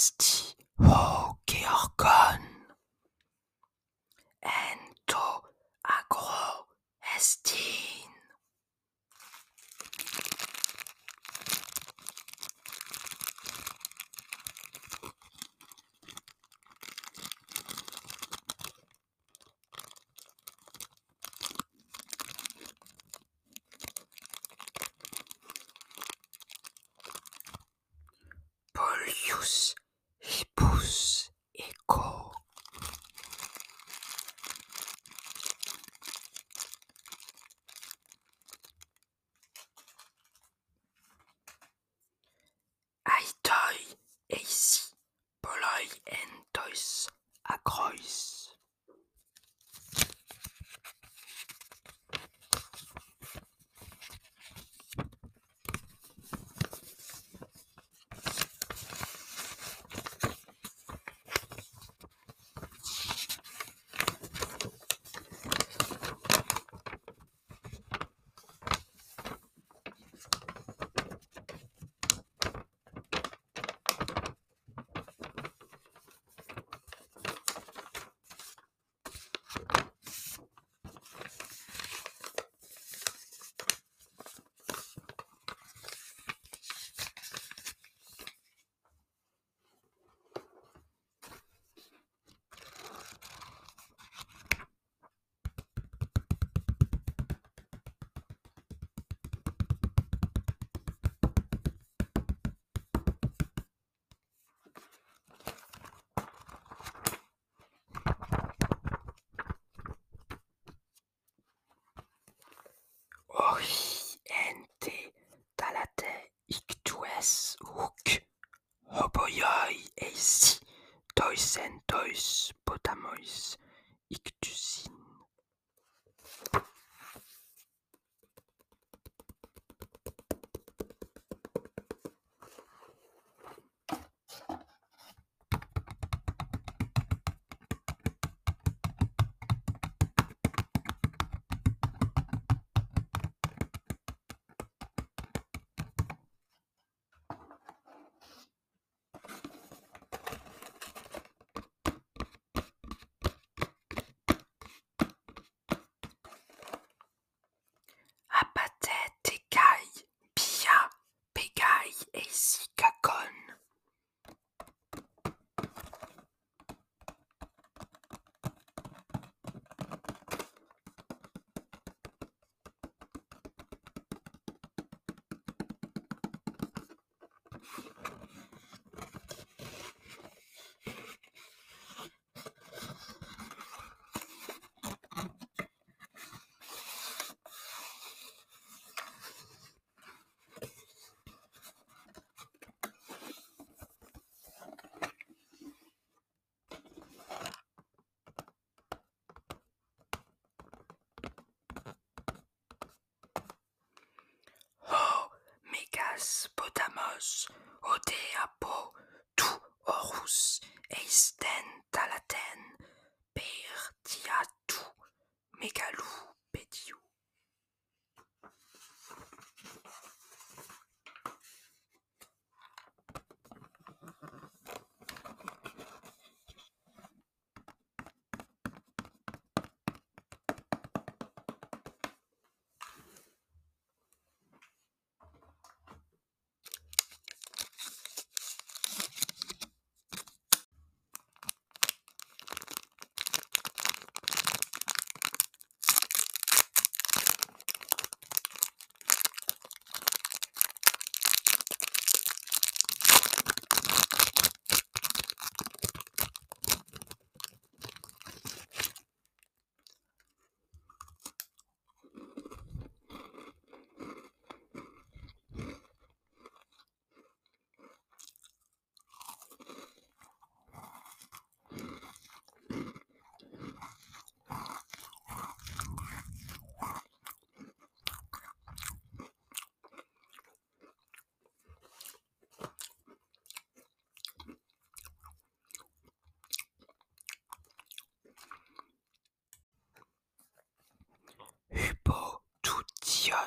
esti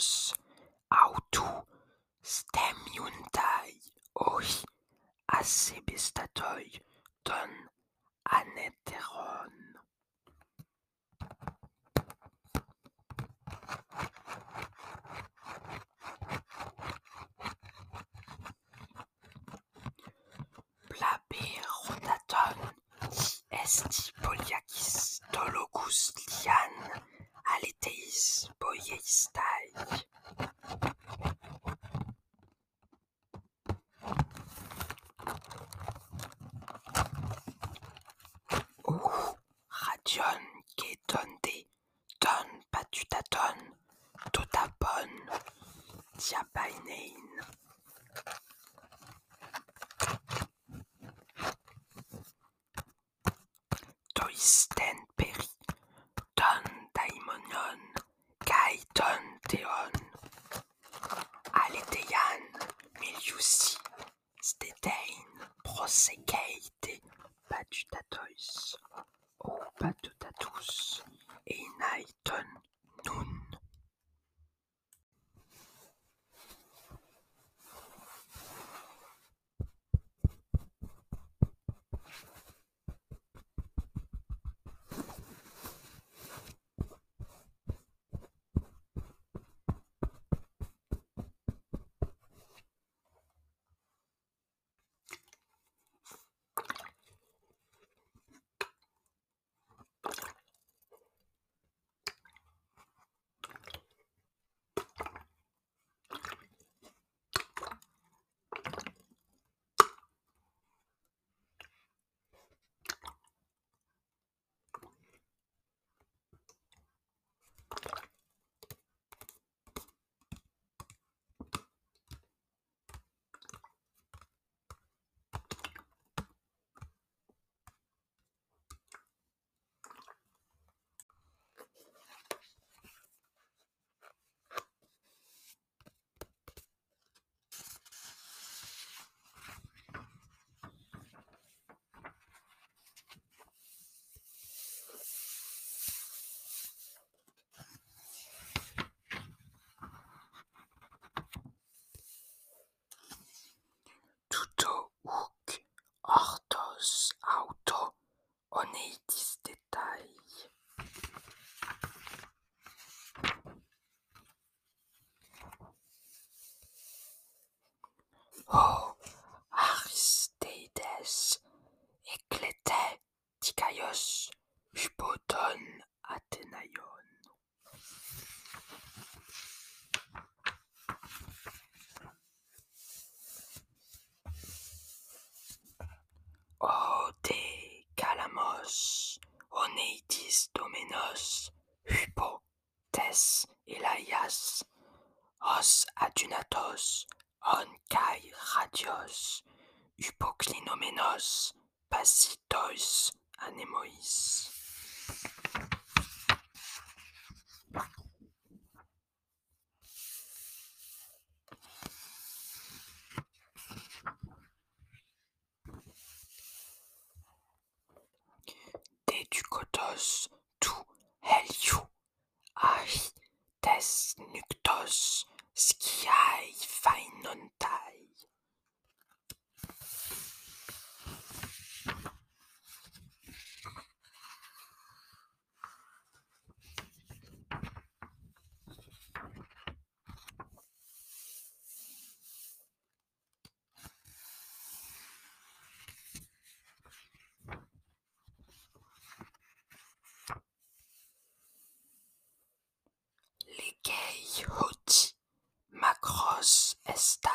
dios autu stemiuntai oi Acebestatoi ton aneteron. Plaberotaton esti poliakis dologus lian aleteis boieistai. ou radion ketonde ton patutaton totapon diapainein. Toisten peri prosekeite patutatois o patutatus tikaios hypoton athenaion. O de calamos, oneitis domenos, hypo, tes elaias, os adunatos, on kai radios, hypoclinomenos, Deducotos tu heliu ahi した。